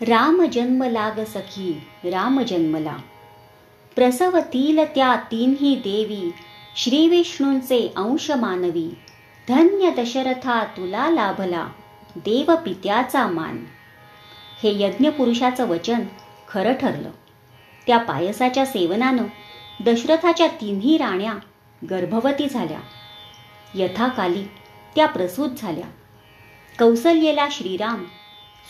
राम जन्म लाग सखी राम जन्मला. प्रसवतील त्या तीनही देवी श्रीविष्णूंचे अंश मानवी. धन्य दशरथा तुला लाभला देव पित्याचा मान. हे यज्ञपुरुषाचं वचन खरं ठरलं. त्या पायसाच्या सेवनानं दशरथाच्या तिन्ही राण्या गर्भवती झाल्या. यथाकाली त्या प्रसूत झाल्या. कौसल्येला श्रीराम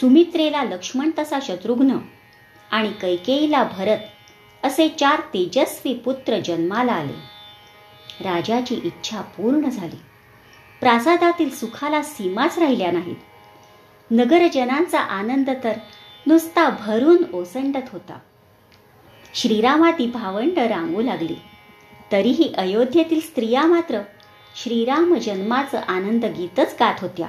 सुमित्रेला लक्ष्मण तसा शत्रुघ्न आणि कैकेयीला भरत असे चार तेजस्वी पुत्र जन्माला आले. राजाची इच्छा पूर्ण झाली. प्रासादातील सुखाला सीमाच राहिल्या नाहीत. नगरजनांचा आनंद तर नुसता भरून ओसंडत होता. श्रीरामाती भावंड रांगू लागली. तरीही अयोध्येतील स्त्रिया मात्र श्रीराम जन्माचं आनंद गीतच गात होत्या.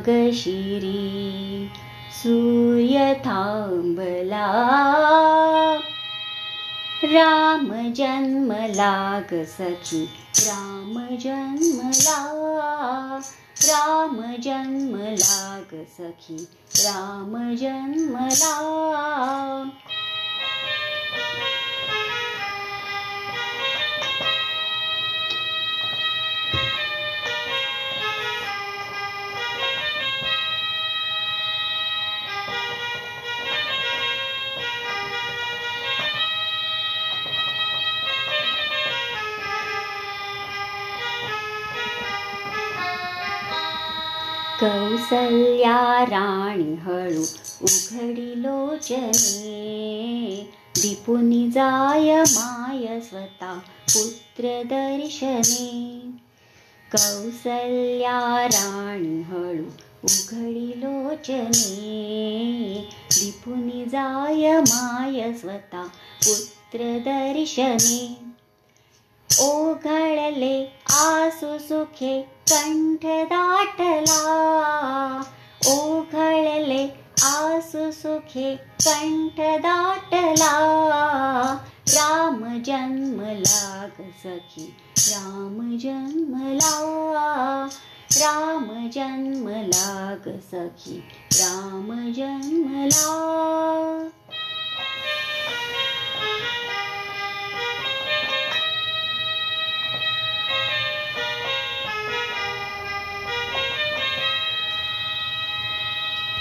नागशिरी सूर्यथाम्बला राम जन्म लाग सखी राम जन्मला। राम जन्म लाग सखी राम जन्म ला कौसल्या राणी हळू उघडी लोचने दिपुनी जाय माय स्वतः पुत्र दर्शने। कौसल्या राणी हळू उघडी लोचने। दिपुनी जाय माय स्वतः पुत्र दर्शने। ओघळले आसु सुखे कंठ दाटला ओघळले आसु सुखे कंठ दाटला राम जन्म लाग सखी राम जन्मला राम जन्म लाग सखी राम जन्मला